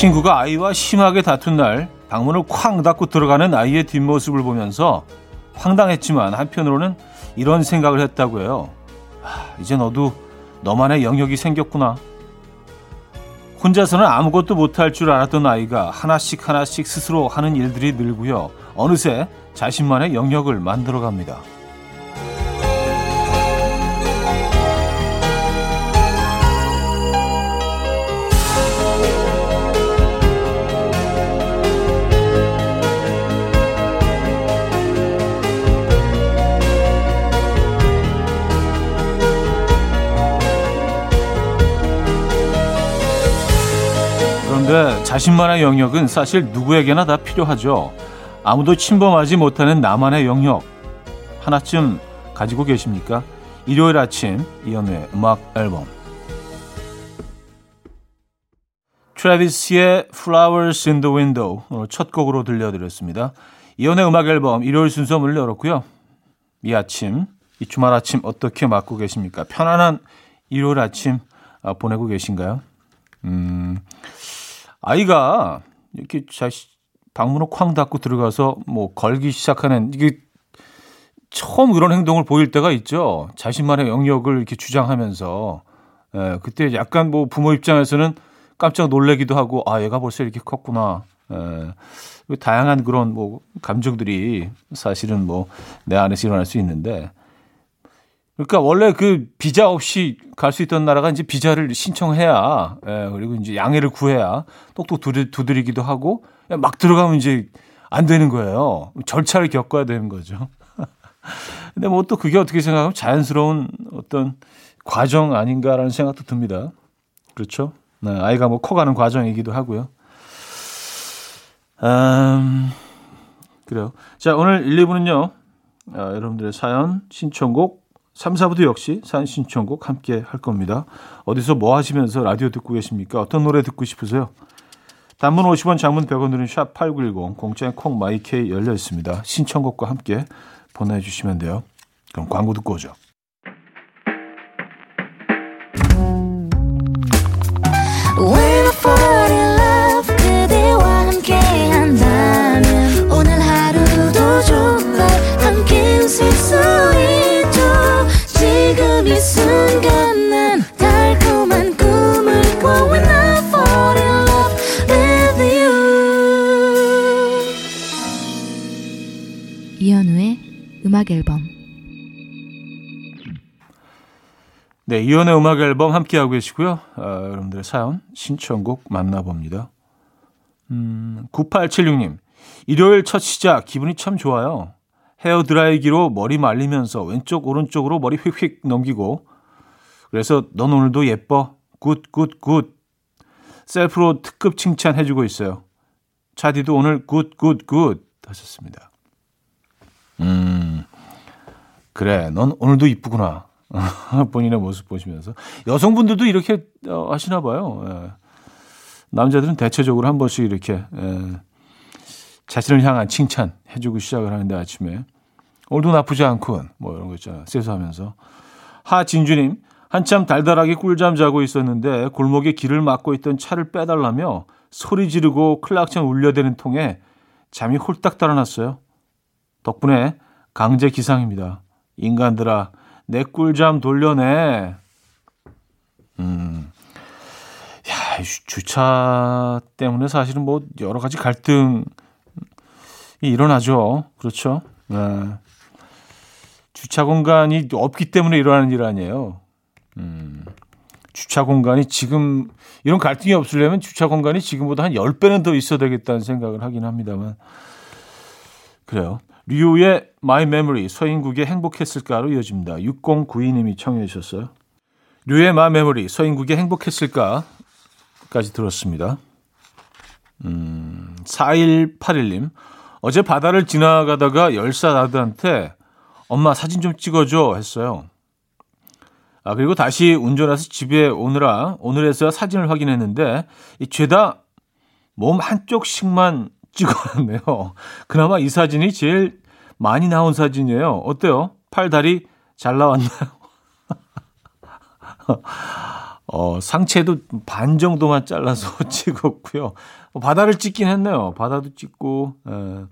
친구가 아이와 심하게 다툰 날 방문을 쾅 닫고 들어가는 아이의 뒷모습을 보면서 황당했지만 한편으로는 이런 생각을 했다고 해요. 아, 이제 너도 너만의 영역이 생겼구나. 혼자서는 아무것도 못할 줄 알았던 아이가 하나씩 하나씩 스스로 하는 일들이 늘고요. 어느새 자신만의 영역을 만들어갑니다. 자신만의 영역은 사실 누구에게나 다 필요하죠. 아무도 침범하지 못하는 나만의 영역 하나쯤 가지고 계십니까? 일요일 아침 이연우의 음악 앨범 트래비스의 Flowers in the Window 오늘 첫 곡으로 들려드렸습니다. 이연우의 음악 앨범 일요일 순서 문을 열었고요. 이 아침, 이 주말 아침 어떻게 맞고 계십니까? 편안한 일요일 아침 아, 보내고 계신가요? 음, 아이가 이렇게 자식 방문을 쾅 닫고 들어가서 뭐 걸기 시작하는 이게 처음 그런 행동을 보일 때가 있죠. 자신만의 영역을 이렇게 주장하면서 예, 그때 약간 뭐 부모 입장에서는 깜짝 놀래기도 하고 아 얘가 벌써 이렇게 컸구나. 예, 다양한 그런 뭐 감정들이 사실은 뭐 내 안에서 일어날 수 있는데 그러니까 원래 그 비자 없이 갈 수 있던 나라가 이제 비자를 신청해야 예, 그리고 이제 양해를 구해야 똑똑 두드리기도 하고 막 들어가면 이제 안 되는 거예요. 절차를 겪어야 되는 거죠. 근데 뭐 또 그게 어떻게 생각하면 자연스러운 어떤 과정 아닌가라는 생각도 듭니다. 그렇죠? 네, 아이가 뭐 커가는 과정이기도 하고요. 음, 그래요. 자, 오늘 1, 2부는요. 아, 여러분들의 사연, 신청곡, 3, 4부도 역시 사연 신청곡 함께 할 겁니다. 어디서 뭐 하시면서 라디오 듣고 계십니까? 어떤 노래 듣고 싶으세요? 단문 50원, 장문 100원 드는 샵8910, 공짜인 콩 마이케이 열려 있습니다. 신청곡과 함께 보내주시면 돼요. 그럼 광고 듣고 오죠. 네, 이현우의 음악 앨범 함께하고 계시고요. 아, 여러분들의 사연, 신청곡 만나봅니다. 음, 9876님. 일요일 첫 시작, 기분이 참 좋아요. 헤어 드라이기로 머리 말리면서 왼쪽, 오른쪽으로 머리 휙휙 넘기고. 그래서 넌 오늘도 예뻐. good, good, good. 셀프로 특급 칭찬해주고 있어요. 차디도 오늘 good, good, good 하셨습니다. 음, 그래, 넌 오늘도 이쁘구나. 본인의 모습 보시면서. 여성분들도 이렇게 어, 하시나 봐요. 예. 남자들은 대체적으로 한 번씩 이렇게 예. 자신을 향한 칭찬 해주고 시작을 하는데 아침에. 오늘도 나쁘지 않군. 뭐 이런 거 있잖아. 세수하면서. 하진주님, 한참 달달하게 꿀잠 자고 있었는데 골목에 길을 막고 있던 차를 빼달라며 소리 지르고 클락션 울려대는 통에 잠이 홀딱 달아났어요. 덕분에 강제 기상입니다. 인간들아, 내 꿀잠 돌려내. 음. 야, 주차 때문에 사실은 뭐 여러 가지 갈등이 일어나죠. 그렇죠. 네. 주차 공간이 없기 때문에 일어나는 일 아니에요. 음. 주차 공간이 지금 이런 갈등이 없으려면 주차 공간이 지금보다 한 10배는 더 있어야 되겠다는 생각을 하긴 합니다만. 그래요. 류의 My Memory, 서인국의 행복했을까로 이어집니다. 6092님이 청해 주셨어요. 류의 My Memory, 서인국의 행복했을까까지 들었습니다. 음, 4181님. 어제 바다를 지나가다가 열사 아들한테 엄마 사진 좀 찍어줘 했어요. 아, 그리고 다시 운전해서 집에 오느라 오늘에서야 사진을 확인했는데 이 죄다 몸 한쪽씩만 찍어놨네요. 그나마 이 사진이 제일 많이 나온 사진이에요. 어때요? 팔, 다리 잘 나왔나요? 어, 상체도 반 정도만 잘라서 찍었고요. 어, 바다를 찍긴 했네요. 바다도 찍고, 에, 예.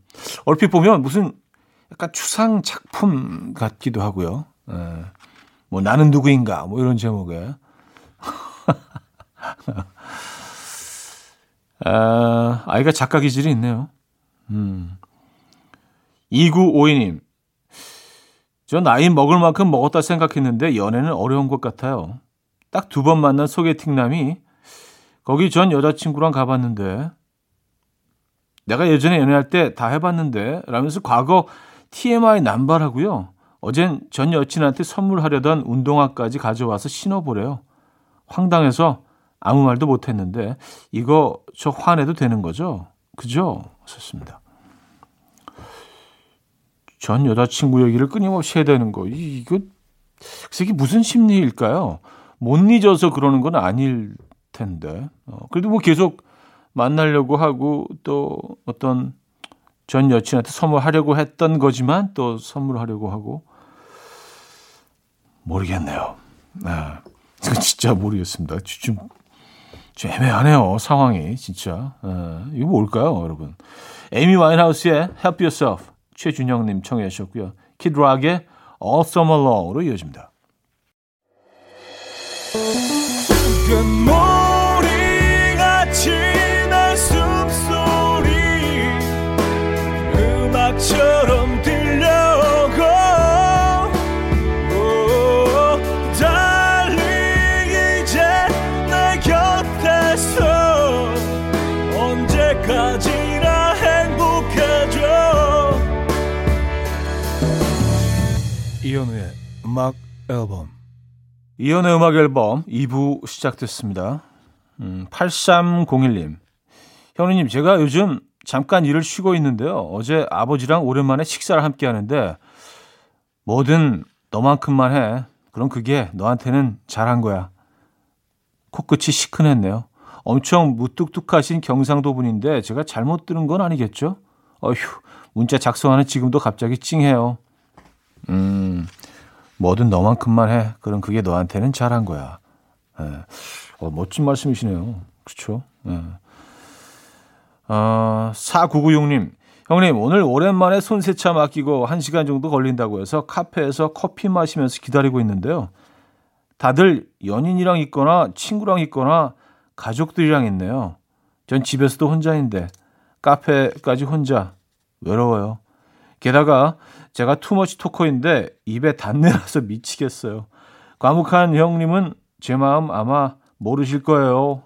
얼핏 보면 무슨 약간 추상 작품 같기도 하고요. 에, 예. 뭐, 나는 누구인가, 뭐 이런 제목에. 아, 아이가 작가 기질이 있네요. 음. 2952님. 저 나이 먹을 만큼 먹었다 생각했는데 연애는 어려운 것 같아요. 딱 두 번 만난 소개팅남이 거기 전 여자친구랑 가봤는데 내가 예전에 연애할 때 다 해봤는데 라면서 과거 TMI 남발하고요. 어젠 전 여친한테 선물하려던 운동화까지 가져와서 신어보래요. 황당해서 아무 말도 못했는데 이거 저 화내도 되는 거죠? 그죠? 좋습니다. 전 여자친구 얘기를 끊임없이 해야 되는 거 이거 이게 무슨 심리일까요? 못 잊어서 그러는 건 아닐 텐데 어, 그래도 뭐 계속 만나려고 하고 또 어떤 전 여친한테 선물하려고 했던 거지만 또 선물하려고 하고 모르겠네요. 아, 진짜 모르겠습니다. 좀, 좀 애매하네요 상황이 진짜. 아, 이거 뭘까요, 여러분? 에이미 와인하우스의 Help Yourself 최준영님 청해 주셨고요. 키드락의 All Summer Long으로 이어집니다. 이현우의 음악 앨범 이현우의 음악 앨범 2부 시작됐습니다. 음, 8301님 현우님 제가 요즘 잠깐 일을 쉬고 있는데요. 어제 아버지랑 오랜만에 식사를 함께 하는데 뭐든 너만큼만 해. 그럼 그게 너한테는 잘한 거야. 코끝이 시큰했네요. 엄청 무뚝뚝하신 경상도 분인데 제가 잘못 들은 건 아니겠죠? 어휴, 문자 작성하는 지금도 갑자기 찡해요. 음, 뭐든 너만큼만 해. 그럼 그게 너한테는 잘한 거야. 예. 어, 멋진 말씀이시네요. 그렇죠? 예. 어, 4996님. 형님, 오늘 오랜만에 손세차 맡기고 1시간 정도 걸린다고 해서 카페에서 커피 마시면서 기다리고 있는데요. 다들 연인이랑 있거나 친구랑 있거나 가족들이랑 있네요. 전 집에서도 혼자인데 카페까지 혼자 외로워요. 게다가 제가 투머치 토커인데 입에 단내라서 미치겠어요. 과묵한 형님은 제 마음 아마 모르실 거예요.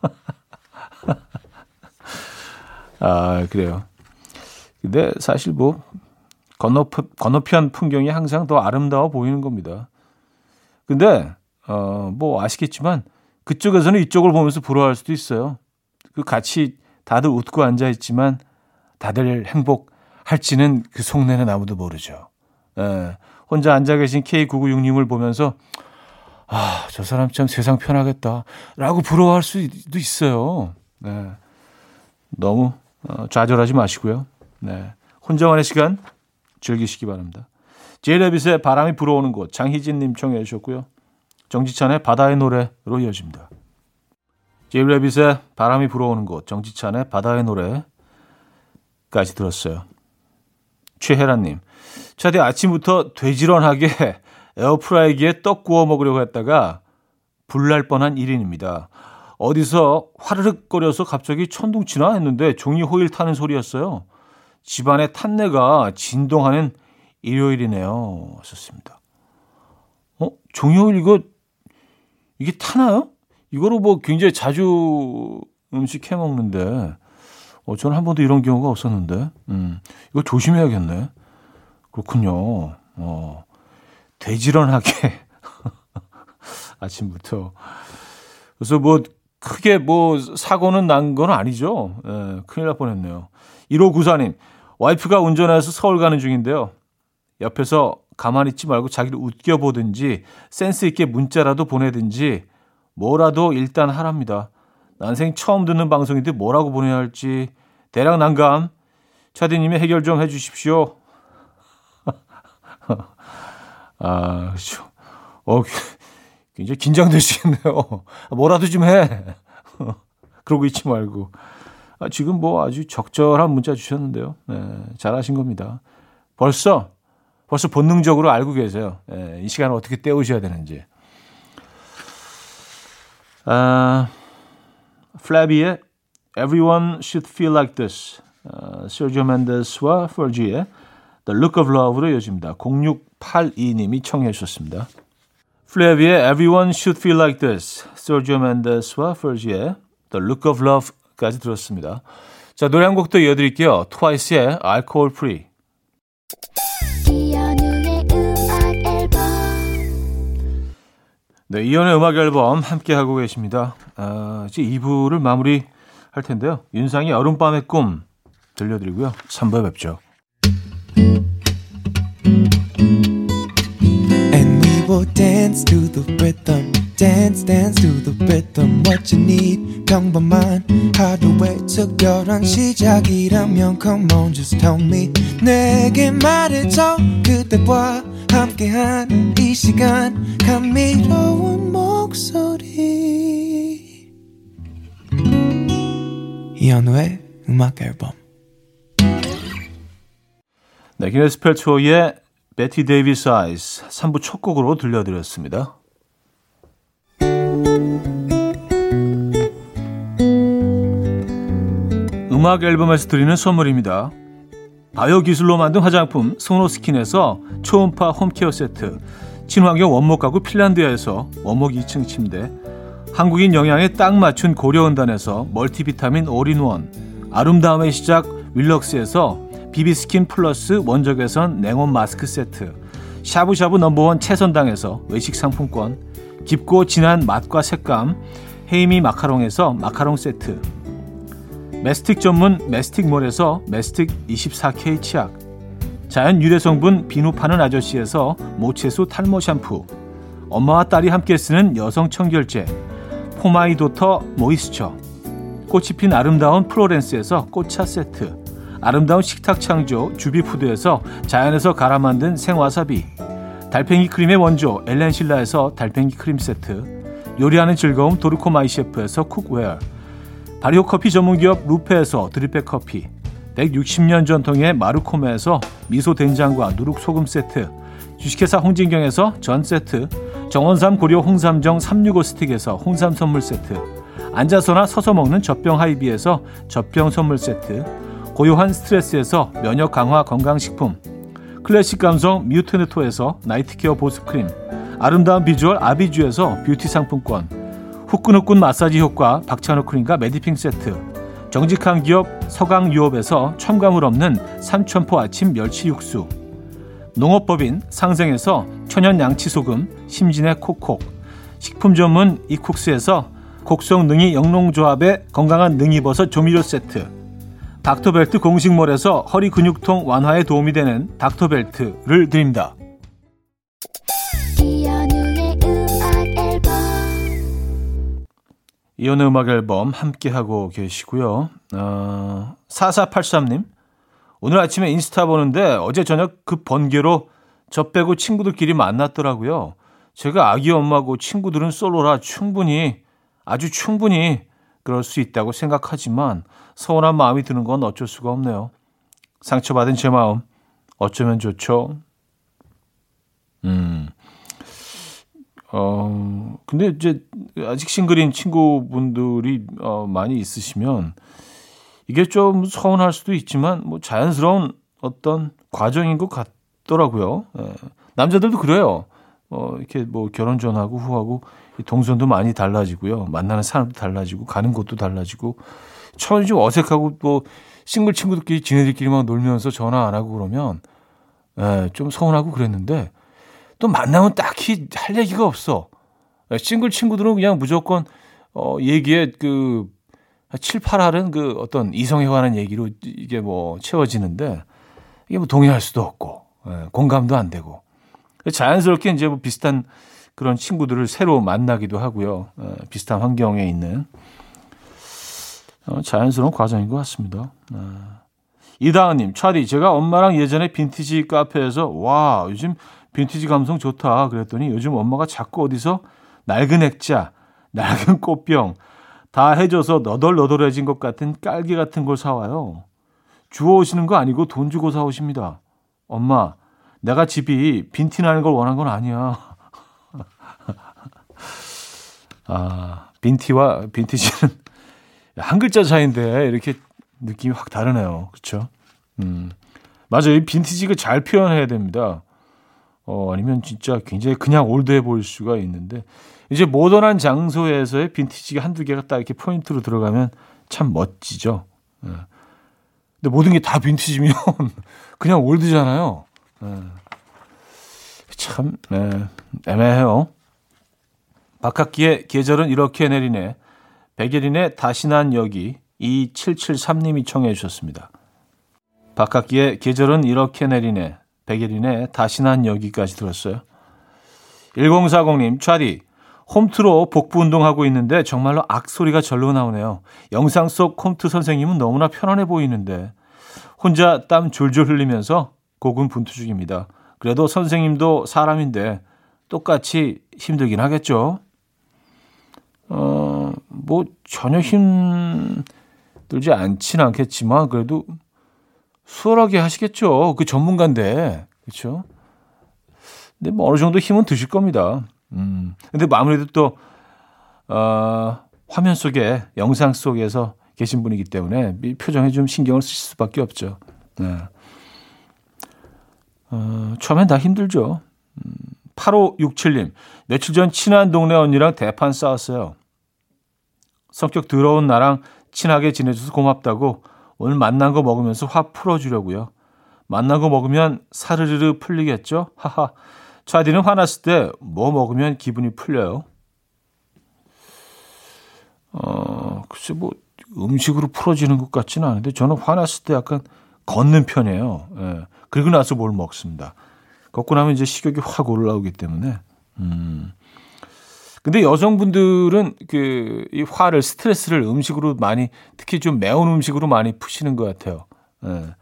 아, 그래요. 근데 사실 뭐 건너 건너편 풍경이 항상 더 아름다워 보이는 겁니다. 근데 어 뭐 아시겠지만 그쪽에서는 이쪽을 보면서 부러워할 수도 있어요. 그 같이 다들 웃고 앉아 있지만 다들 행복 할지는 그 속내는 아무도 모르죠. 예, 혼자 앉아 계신 K996님을 보면서 아, 저 사람 참 세상 편하겠다. 라고 부러워할 수도 있어요. 네. 너무 어, 좌절하지 마시고요. 네. 혼자만의 시간 즐기시기 바랍니다. 제이레빗의 바람이 불어오는 곳 장희진님 청해 주셨고요. 정지찬의 바다의 노래로 이어집니다. 제이레빗의 바람이 불어오는 곳 정지찬의 바다의 노래까지 들었어요. 최혜란님. 차디 아침부터 돼지런하게 에어프라이기에 떡 구워 먹으려고 했다가 불날 뻔한 1인입니다. 어디서 화르륵거려서 갑자기 천둥치나 했는데 종이 호일 타는 소리였어요. 집안의 탄내가 진동하는 일요일이네요. 하셨습니다. 어? 종이 호일 이거 이게 타나요? 이거로 뭐 굉장히 자주 음식 해 먹는데 어, 저는 한 번도 이런 경우가 없었는데, 음, 이거 조심해야겠네. 그렇군요. 어, 돼지런하게 아침부터. 그래서 뭐 크게 뭐 사고는 난 건 아니죠. 예, 큰일 날 뻔했네요. 1호 구사님, 와이프가 운전해서 서울 가는 중인데요. 옆에서 가만히 있지 말고 자기를 웃겨보든지 센스 있게 문자라도 보내든지 뭐라도 일단 하랍니다. 난생 처음 듣는 방송인데 뭐라고 보내야 할지 대략 난감. 차디님이 해결 좀 해주십시오. 아, 그렇죠. 어, 굉장히 긴장되시겠네요. 뭐라도 좀 해. 그러고 있지 말고. 아, 지금 뭐 아주 적절한 문자 주셨는데요. 네, 잘하신 겁니다. 벌써, 벌써 본능적으로 알고 계세요. 네, 이 시간을 어떻게 때우셔야 되는지. 아, 플래비의 Everyone Should Feel Like This. 어, 세르지오 멘데스와 퍼지의 The Look of Love로 이어집니다. 0682님이 청해 주셨습니다. 플래비의 Everyone Should Feel Like This, 세르지오 멘데스와 퍼지의 The Look of Love까지 들었습니다. 자, 노래 한곡더 이어드릴게요. 트와이스의 Alcohol Free. 네, 이연의 음악 앨범 함께 하고 계십니다. 아, 이제 2부를 마무리 할 텐데요. 윤상이 여름밤의 꿈 들려드리고요. 3부에 뵙죠. Dance to the rhythm. dance dance to the rhythm what you need 평범한 하루의 특별한 시작이라면 come on just tell me 내게 말해줘 그대와 함께한 이 시간 감미로 이현우의 음악 앨범 네, 기네스 펠트로의 Bette Davis Eyes 3부 첫 곡으로 들려드렸습니다. 음악 앨범에서 드리는 선물입니다. 바이오 기술로 만든 화장품 소노스킨에서 초음파 홈케어 세트, 친환경 원목 가구 핀란드에서 원목 2층 침대, 한국인 영양에 딱 맞춘 고려원단에서 멀티비타민 올인원, 아름다움의 시작 윌럭스에서 비비스킨 플러스 원적외선 냉온 마스크 세트, 샤브샤브 넘버원 채선당에서 외식 상품권, 깊고 진한 맛과 색감 헤이미 마카롱에서 마카롱 세트, 메스틱 전문 메스틱몰에서 메스틱 24K 치약 자연 유래 성분 비누 파는 아저씨에서 모체수 탈모 샴푸 엄마와 딸이 함께 쓰는 여성 청결제 포마이도터 모이스처 꽃이 핀 아름다운 프로렌스에서 꽃차 세트 아름다운 식탁 창조 주비푸드에서 자연에서 갈아 만든 생와사비 달팽이 크림의 원조 엘렌실라에서 달팽이 크림 세트 요리하는 즐거움 도르코 마이 셰프에서 cookware 발효 커피 전문기업 루페에서 드립백 커피 160년 전통의 마르코메에서 미소 된장과 누룩 소금 세트 주식회사 홍진경에서 전 세트 정원삼 고려 홍삼정 365 스틱에서 홍삼 선물 세트 앉아서나 서서 먹는 젖병 하이비에서 젖병 선물 세트 고요한 스트레스에서 면역 강화 건강식품 클래식 감성 뮤트네토에서 night care 보습크림 아름다운 비주얼 아비주에서 뷰티 상품권 후끈후끈 마사지 효과 박찬호 크림과 메디핑 세트 정직한 기업 서강유업에서 첨가물 없는 삼천포 아침 멸치 육수 농업법인 상생에서 천연 양치소금 심진의 콕콕 식품 전문 이쿡스에서 곡성 능이 영농조합의 건강한 능이버섯 조미료 세트 닥터벨트 공식몰에서 허리 근육통 완화에 도움이 되는 닥터벨트를 드립니다. 이혼의 음악 앨범 함께하고 계시고요. 어, 4483님. 오늘 아침에 인스타 보는데 어제 저녁 급 번개로 저 빼고 친구들끼리 만났더라고요. 제가 아기 엄마고 친구들은 솔로라 충분히, 아주 충분히 그럴 수 있다고 생각하지만 서운한 마음이 드는 건 어쩔 수가 없네요. 상처받은 제 마음 어쩌면 좋죠? 음. 어, 근데 이제 아직 싱글인 친구분들이 어, 많이 있으시면 이게 좀 서운할 수도 있지만 뭐 자연스러운 어떤 과정인 것 같더라고요. 예. 남자들도 그래요. 어, 이렇게 뭐 결혼 전하고 후하고 동선도 많이 달라지고요. 만나는 사람도 달라지고 가는 곳도 달라지고 처음에 좀 어색하고 또 싱글 친구들끼리 지네들끼리만 놀면서 전화 안 하고 그러면 예, 좀 서운하고 그랬는데 또 만나면 딱히 할 얘기가 없어. 싱글 친구들은 그냥 무조건 어 얘기에 그 7, 8할은 그 어떤 이성에 관한 얘기로 이게 뭐 채워지는데 이게 뭐 동의할 수도 없고 예, 공감도 안 되고 자연스럽게 이제 뭐 비슷한 그런 친구들을 새로 만나기도 하고요. 예, 비슷한 환경에 있는 어, 자연스러운 과정인 것 같습니다. 예. 이다은님, 차디, 제가 엄마랑 예전에 빈티지 카페에서 와 요즘 빈티지 감성 좋다 그랬더니 요즘 엄마가 자꾸 어디서 낡은 액자, 낡은 꽃병 다 해줘서 너덜너덜해진 것 같은 깔기 같은 걸 사와요. 주워 오시는 거 아니고 돈 주고 사오십니다. 엄마, 내가 집이 빈티 나는 걸 원한 건 아니야. 아, 빈티와 빈티지는 한 글자 차이인데 이렇게 느낌이 확 다르네요. 그렇죠? 음. 맞아요. 이 빈티지가 잘 표현해야 됩니다. 어, 아니면 진짜 굉장히 그냥 올드해 보일 수가 있는데 이제 모던한 장소에서의 빈티지가 한두 개가 딱 이렇게 포인트로 들어가면 참 멋지죠. 예. 근데 모든 게 다 빈티지면 그냥 올드잖아요. 예. 참 예, 애매해요. 박학기의 계절은 이렇게 내리네. 백예린의 다시 난 여기 2773님이 청해 주셨습니다. 박학기의 계절은 이렇게 내리네. 백예린의 다시 난 여기까지 들었어요. 1040님, 차디, 홈트로 복부 운동하고 있는데 정말로 악소리가 절로 나오네요. 영상 속 홈트 선생님은 너무나 편안해 보이는데 혼자 땀 줄줄 흘리면서 고군 분투 중입니다. 그래도 선생님도 사람인데 똑같이 힘들긴 하겠죠. 어, 뭐 전혀 힘들지 않지는 않겠지만 그래도 수월하게 하시겠죠. 그 전문가인데. 그렇죠? 근데 뭐 어느 정도 힘은 드실 겁니다. 음. 근데 아무래도 또, 어, 화면 속에, 영상 속에서 계신 분이기 때문에 이 표정에 좀 신경을 쓰실 수밖에 없죠. 네. 어, 처음엔 다 힘들죠. 음, 8567님, 며칠 전 친한 동네 언니랑 대판 싸웠어요. 성격 더러운 나랑 친하게 지내줘서 고맙다고 오늘 만난 거 먹으면서 화 풀어주려고요. 만난 거 먹으면 사르르르 풀리겠죠? 하하. 차디는 화났을 때 뭐 먹으면 기분이 풀려요? 어, 글쎄 뭐 음식으로 풀어지는 것 같지는 않은데 저는 화났을 때 약간 걷는 편이에요. 예. 그리고 나서 뭘 먹습니다. 걷고 나면 이제 식욕이 확 올라오기 때문에. 음. 근데 여성분들은 그 이 화를 스트레스를 음식으로 많이 특히 좀 매운 음식으로 많이 푸시는 것 같아요. 예.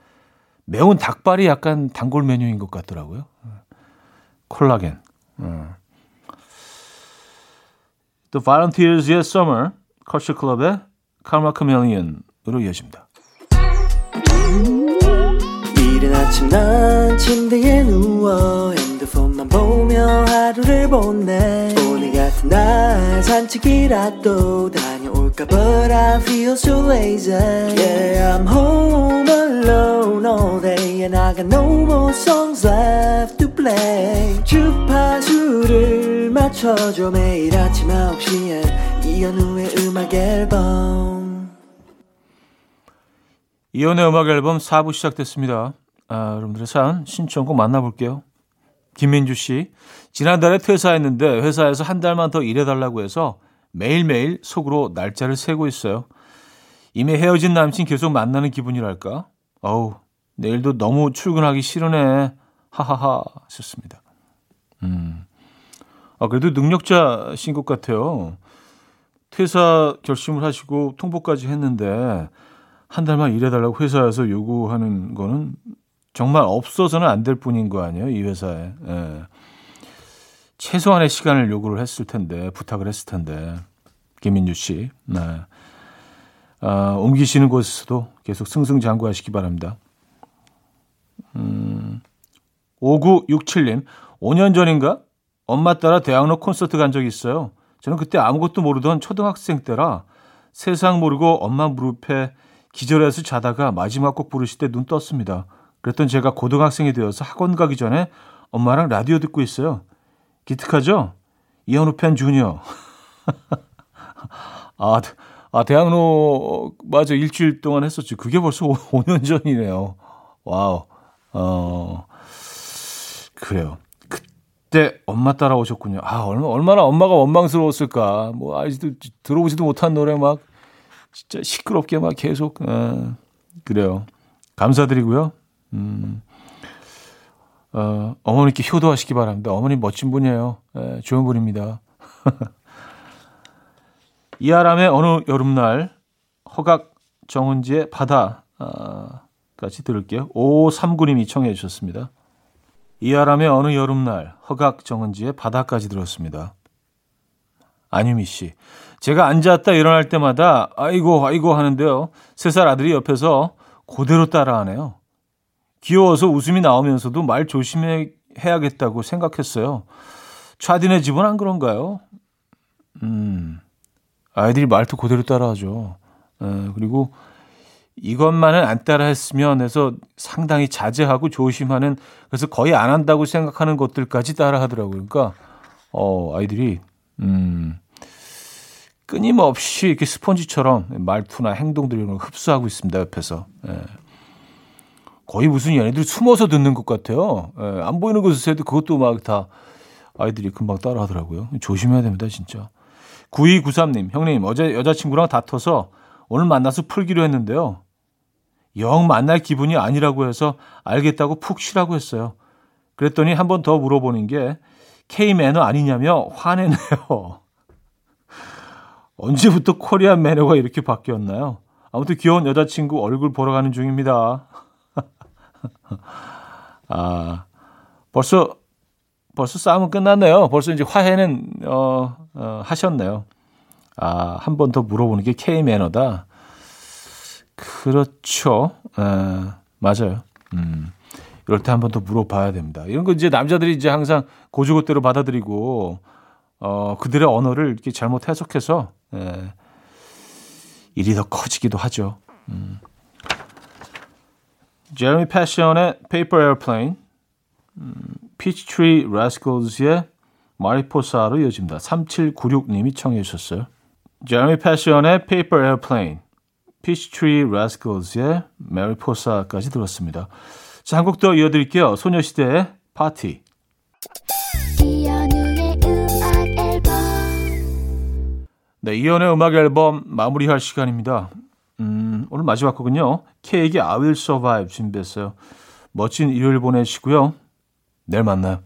매운 닭발이 약간 단골 메뉴인 것 같더라고요. 예. 콜라겐. 예. The Volunteers의 Summer, 컬처 클럽의 Karma Chameleon으로 이어집니다. 이른 아침 난 침대에 누워 핸드폰만 보며 하루를 보내 오늘 같은 날 산책이라도 다녀올까 But I feel so lazy. Yeah I'm home alone all day And I got no more songs left to play. 주파수를 맞춰줘 매일 아침 9시에. 이현우의 음악 앨범. 이현우의 음악 앨범 4부 시작됐습니다. 아, 여러분들의 사연 신청곡 만나볼게요. 김민주 씨, 지난달에 퇴사했는데 회사에서 한 달만 더 일해달라고 해서 매일매일 속으로 날짜를 세고 있어요. 이미 헤어진 남친 계속 만나는 기분이랄까? 어우, 내일도 너무 출근하기 싫으네. 하하하. 하셨습니다. 음. 아, 그래도 능력자신 것 같아요. 퇴사 결심을 하시고 통보까지 했는데 한 달만 일해달라고 회사에서 요구하는 거는 정말 없어서는 안 될 뿐인 거 아니에요, 이 회사에. 예. 최소한의 시간을 요구를 했을 텐데, 부탁을 했을 텐데. 김민주 씨. 네. 아, 옮기시는 곳에서도 계속 승승장구하시기 바랍니다. 음, 5967님, 5년 전인가? 엄마 따라 대학로 콘서트 간 적이 있어요. 저는 그때 아무것도 모르던 초등학생 때라 세상 모르고 엄마 무릎에 기절해서 자다가 마지막 곡 부르실 때 눈 떴습니다. 그랬던 제가 고등학생이 되어서 학원 가기 전에 엄마랑 라디오 듣고 있어요. 기특하죠? 이현우 팬 주니어. 아, 아, 대학로, 맞아, 일주일 동안 했었지. 그게 벌써 5, 5년 전이네요. wow. 어, 그래요. 그때 엄마 따라오셨군요. 아, 얼마, 얼마나 엄마가 원망스러웠을까. 뭐, 아직도 들어보지도 못한 노래 막, 진짜 시끄럽게 막 계속, 어, 그래요. 감사드리고요. 음, 어, 어머니께 효도하시기 바랍니다. 어머니 멋진 분이에요. 네, 좋은 분입니다. 이아람의 어느 여름날 허각 정은지의 바다까지 들을게요. 5539님이 청해 주셨습니다. 이아람의 어느 여름날 허각 정은지의 바다까지 들었습니다. 안유미 씨. 제가 앉았다 일어날 때마다 아이고 아이고 하는데요. 세 살 아들이 옆에서 그대로 따라하네요. 귀여워서 웃음이 나오면서도 말 조심해야겠다고 생각했어요. 차디네 집은 안 그런가요? 음, 아이들이 말투 그대로 따라하죠. 에, 그리고 이것만은 안 따라했으면 해서 상당히 자제하고 조심하는 그래서 거의 안 한다고 생각하는 것들까지 따라하더라고요. 그러니까 어 아이들이 음 끊임없이 이렇게 스펀지처럼 말투나 행동들 이런 걸 흡수하고 있습니다 옆에서 예. 거의 무슨 얘네들 숨어서 듣는 것 같아요. 예. 안 보이는 곳에서 해도 그것도 막 다 아이들이 금방 따라 하더라고요. 조심해야 됩니다 진짜. 9293님 형님 어제 여자친구랑 다퉈서 오늘 만나서 풀기로 했는데요. 영 만날 기분이 아니라고 해서 알겠다고 푹 쉬라고 했어요. 그랬더니 한 번 더 물어보는 게 K 매너 아니냐며 화내네요. 언제부터 코리안 매너가 이렇게 바뀌었나요? 아무튼 귀여운 여자친구 얼굴 보러 가는 중입니다. 아, 벌써, 벌써 싸움은 끝났네요. 벌써 이제 화해는, 어, 어 하셨네요. 아, 한 번 더 물어보는 게 K 매너다. 그렇죠. 에, 맞아요. 음. 이럴 때 한 번 더 물어봐야 됩니다. 이런 거 이제 남자들이 이제 항상 고주고대로 받아들이고, 어, 그들의 언어를 이렇게 잘못 해석해서, 에, 일이 더 커지기도 하죠. 음. 제레미 패션의 Paper Airplane, 음, Peachtree Rascals의 마리포사로 이어집니다. 3796님이 청해 주셨어요. 제레미 패션의 Paper Airplane, 피치트리 라스컬즈의 Mariposa까지 들었습니다. 자, 한 곡 더 이어드릴게요. 소녀시대의 파티. 네, 이현우의 음악 앨범 마무리할 시간입니다. 음, 오늘 마지막 곡은요. 케이크의 I Will Survive 준비했어요. 멋진 일요일 보내시고요. 내일 만나요.